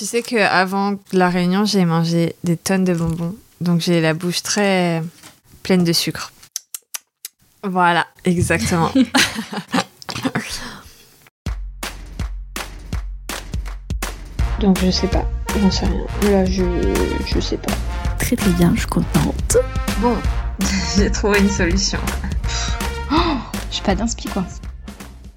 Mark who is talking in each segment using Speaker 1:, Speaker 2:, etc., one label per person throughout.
Speaker 1: Tu sais qu'avant la réunion, j'ai mangé des tonnes de bonbons. Donc j'ai la bouche très pleine de sucre. Voilà, exactement.
Speaker 2: Donc je sais pas, j'en sais rien. Là, je, je sais pas.
Speaker 3: Très très bien, je suis contente.
Speaker 4: Bon, j'ai trouvé une solution.
Speaker 3: Oh, je suis pas d'inspi quoi.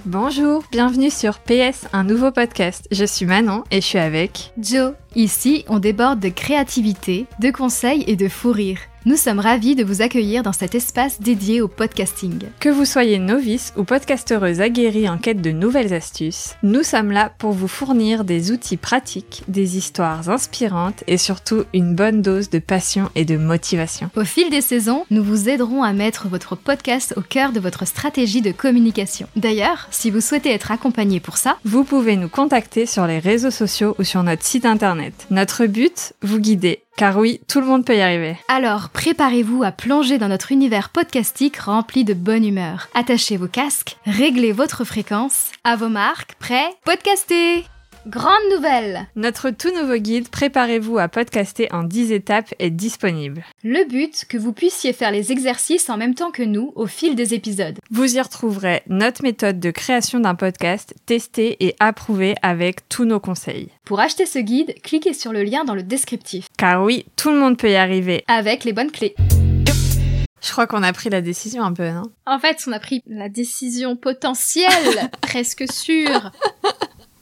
Speaker 1: Bonjour, bienvenue sur PS, un nouveau podcast. Je suis Manon et je suis avec
Speaker 3: Joe. Ici, on déborde de créativité, de conseils et de fou rire. Nous sommes ravis de vous accueillir dans cet espace dédié au podcasting.
Speaker 1: Que vous soyez novice ou podcastereuse aguerrie en quête de nouvelles astuces, nous sommes là pour vous fournir des outils pratiques, des histoires inspirantes et surtout une bonne dose de passion et de motivation.
Speaker 3: Au fil des saisons, nous vous aiderons à mettre votre podcast au cœur de votre stratégie de communication. D'ailleurs, si vous souhaitez être accompagné pour ça,
Speaker 1: Vous pouvez nous contacter sur les réseaux sociaux ou sur notre site internet. Notre but, vous guider. Car oui, tout le monde peut y arriver.
Speaker 3: alors préparez-vous à plonger dans notre univers podcastique rempli de bonne humeur. Attachez vos casques, réglez votre fréquence. À vos marques, prêts? Podcastez Grande nouvelle
Speaker 1: Notre tout nouveau guide Préparez-vous à podcaster en 10 étapes est disponible.
Speaker 3: Le but, que vous puissiez faire les exercices en même temps que nous au fil des épisodes.
Speaker 1: Vous y retrouverez notre méthode de création d'un podcast testée et approuvée avec tous nos conseils.
Speaker 3: Pour acheter ce guide, cliquez sur le lien dans le descriptif,
Speaker 1: Car oui, tout le monde peut y arriver.
Speaker 3: avec les bonnes clés.
Speaker 1: Je crois qu'on a pris la décision un peu, non?
Speaker 3: En fait, on a pris la décision potentielle, presque sûre,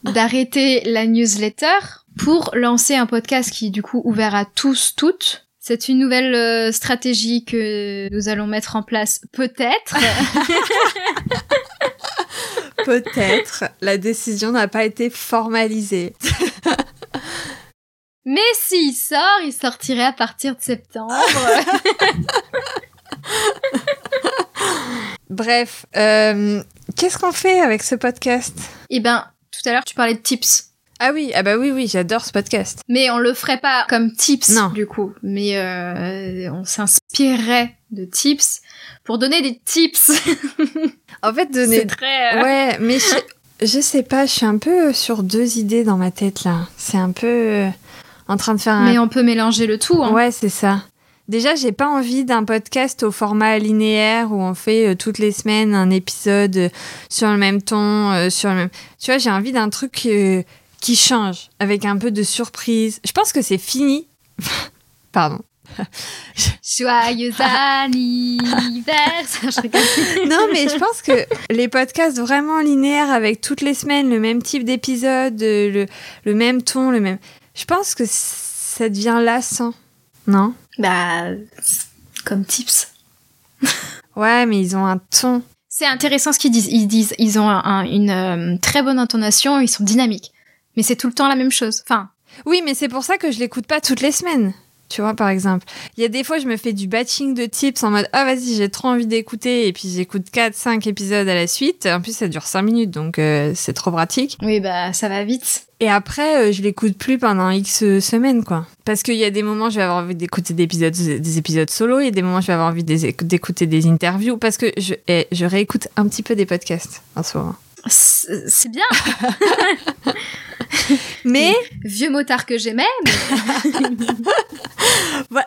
Speaker 3: d'arrêter la newsletter pour lancer un podcast qui est du coup ouvert à tous, toutes. C'est une nouvelle euh, stratégie que nous allons mettre en place peut-être.
Speaker 1: Peut-être. La décision n'a pas été formalisée.
Speaker 3: Mais s'il sort, il sortirait à partir de septembre.
Speaker 1: Bref, euh, qu'est-ce qu'on fait avec ce podcast?
Speaker 3: Eh ben, tout à l'heure tu parlais de tips.
Speaker 1: Ah oui, ah bah oui, oui, j'adore ce podcast.
Speaker 3: Mais on le ferait pas comme tips
Speaker 1: Non.
Speaker 3: du coup. Mais euh, on s'inspirerait de tips pour donner des tips.
Speaker 1: En fait, donner...
Speaker 3: C'est très... euh,
Speaker 1: Ouais, mais je, je sais pas, je suis un peu sur deux idées dans ma tête là. C'est un peu euh, en train de faire un...
Speaker 3: Mais on peut mélanger le tout. Hein.
Speaker 1: Ouais, c'est ça. Déjà, j'ai pas envie d'un podcast au format linéaire où on fait euh, toutes les semaines un épisode euh, sur le même ton, euh, sur le même. Tu vois, j'ai envie d'un truc qui change, avec un peu de surprise. Je pense que c'est fini. Pardon.
Speaker 3: Joyeux anniversaire.
Speaker 1: Non, mais je pense que les podcasts vraiment linéaires avec toutes les semaines le même type d'épisode, le, le même ton, le même. Je pense que ça devient lassant. Non?
Speaker 3: Bah, comme tips.
Speaker 1: Ouais, mais ils ont un ton.
Speaker 3: C'est intéressant ce qu'ils disent. Ils disent, ils ont un- un- une euh, très bonne intonation, ils sont dynamiques. Mais c'est tout le temps la même chose. Enfin,
Speaker 1: Oui, mais c'est pour ça que je l'écoute pas toutes les semaines. Tu vois, par exemple. Il y a des fois, je me fais du batching de tips en mode Ah, vas-y, j'ai trop envie d'écouter. Et puis, j'écoute 4-5 épisodes à la suite. En plus, ça dure 5 minutes, donc euh, c'est trop pratique.
Speaker 3: oui, bah, ça va vite.
Speaker 1: Et après, euh, je l'écoute plus pendant X semaines, quoi. Parce qu'il y a des moments, je vais avoir envie d'écouter des épisodes, des épisodes solo. Il y a des moments, je vais avoir envie d'écouter des interviews. Parce que je, eh, je réécoute un petit peu des podcasts en ce moment.
Speaker 3: C'est bien.
Speaker 1: Mais,
Speaker 3: Vieux motard que j'aimais. mais-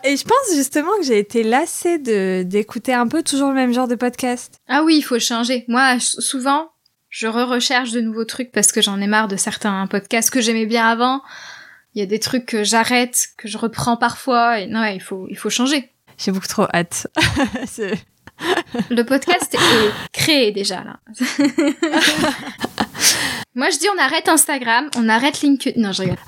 Speaker 1: et je pense justement que j'ai été lassée de- d'écouter un peu toujours le même genre de podcast.
Speaker 3: Ah oui, il faut changer. Moi, souvent, je re-recherche de nouveaux trucs parce que j'en ai marre de certains podcasts que j'aimais bien avant. Il y a des trucs que j'arrête, que je reprends parfois. Et non, ouais, il faut, il faut changer.
Speaker 1: J'ai beaucoup trop hâte.
Speaker 3: Le podcast est créé déjà là. Moi, je dis on arrête Instagram, on arrête LinkedIn. Non, je rigole.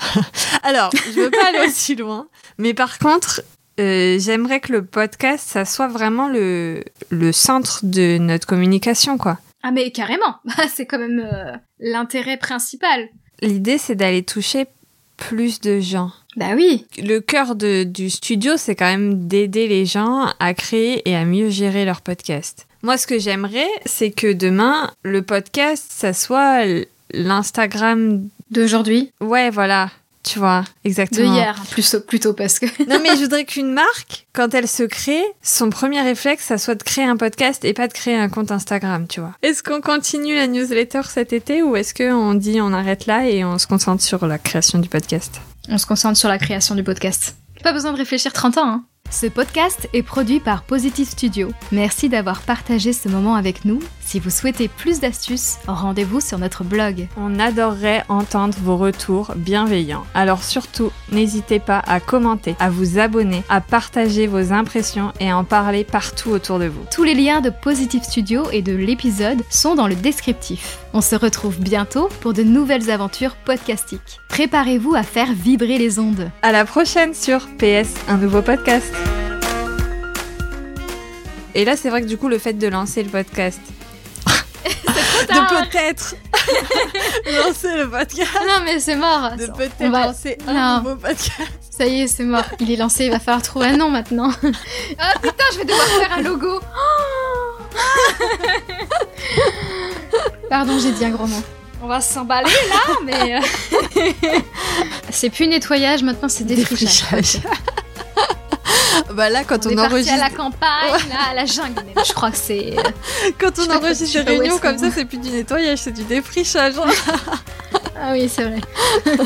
Speaker 1: Alors, je veux pas aller aussi loin, mais par contre, euh, j'aimerais que le podcast, ça soit vraiment le, le centre de notre communication, quoi.
Speaker 3: Ah mais carrément. C'est quand même euh, l'intérêt principal.
Speaker 1: L'idée, c'est d'aller toucher plus de gens.
Speaker 3: Bah oui.
Speaker 1: Le cœur de- du studio, c'est quand même d'aider les gens à créer et à mieux gérer leur podcast. Moi, ce que j'aimerais, c'est que demain, le podcast, ça soit l'Instagram.
Speaker 3: D'aujourd'hui,
Speaker 1: Ouais, voilà. Tu vois,
Speaker 3: de
Speaker 1: exactement.
Speaker 3: hier, plus plutôt parce que.
Speaker 1: Non, mais je voudrais qu'une marque, quand elle se crée, son premier réflexe, ça soit de créer un podcast et pas de créer un compte Instagram, tu vois. Est-ce qu'on continue la newsletter cet été ou est-ce qu'on dit on arrête là et on se concentre sur la création du podcast?
Speaker 3: On se concentre sur la création du podcast. Pas besoin de réfléchir 30 ans, hein. Ce podcast est produit par Positive Studio. Merci d'avoir partagé ce moment avec nous. Si vous souhaitez plus d'astuces, rendez-vous sur notre blog.
Speaker 1: On adorerait entendre vos retours bienveillants. Alors surtout, n'hésitez pas à commenter, à vous abonner, à partager vos impressions et à en parler partout autour de vous.
Speaker 3: Tous les liens de Positive Studio et de l'épisode sont dans le descriptif. On se retrouve bientôt pour de nouvelles aventures podcastiques. Préparez-vous à faire vibrer les ondes.
Speaker 1: À la prochaine sur PS, un nouveau podcast. Et là, c'est vrai que du coup, le fait de lancer le podcast, de peut-être lancer le podcast,
Speaker 3: Non mais c'est mort.
Speaker 1: de peut-être
Speaker 3: va-
Speaker 1: lancer
Speaker 3: Non.
Speaker 1: un nouveau podcast.
Speaker 3: Ça y est, c'est mort. Il est lancé, il va falloir trouver un nom maintenant. Ah putain, je vais devoir faire un logo. Pardon, j'ai dit un gros mot. On va s'emballer là, mais... euh, c'est plus nettoyage, maintenant c'est défrichage.
Speaker 1: Bah là, quand
Speaker 3: On,
Speaker 1: on,
Speaker 3: est
Speaker 1: enregistre,
Speaker 3: à la campagne, là, à la jungle même. Je crois que c'est...
Speaker 1: quand
Speaker 3: je sais
Speaker 1: on enregistre des réunions comme ça, c'est plus du nettoyage, c'est du défrichage.
Speaker 3: Ah oui, c'est vrai.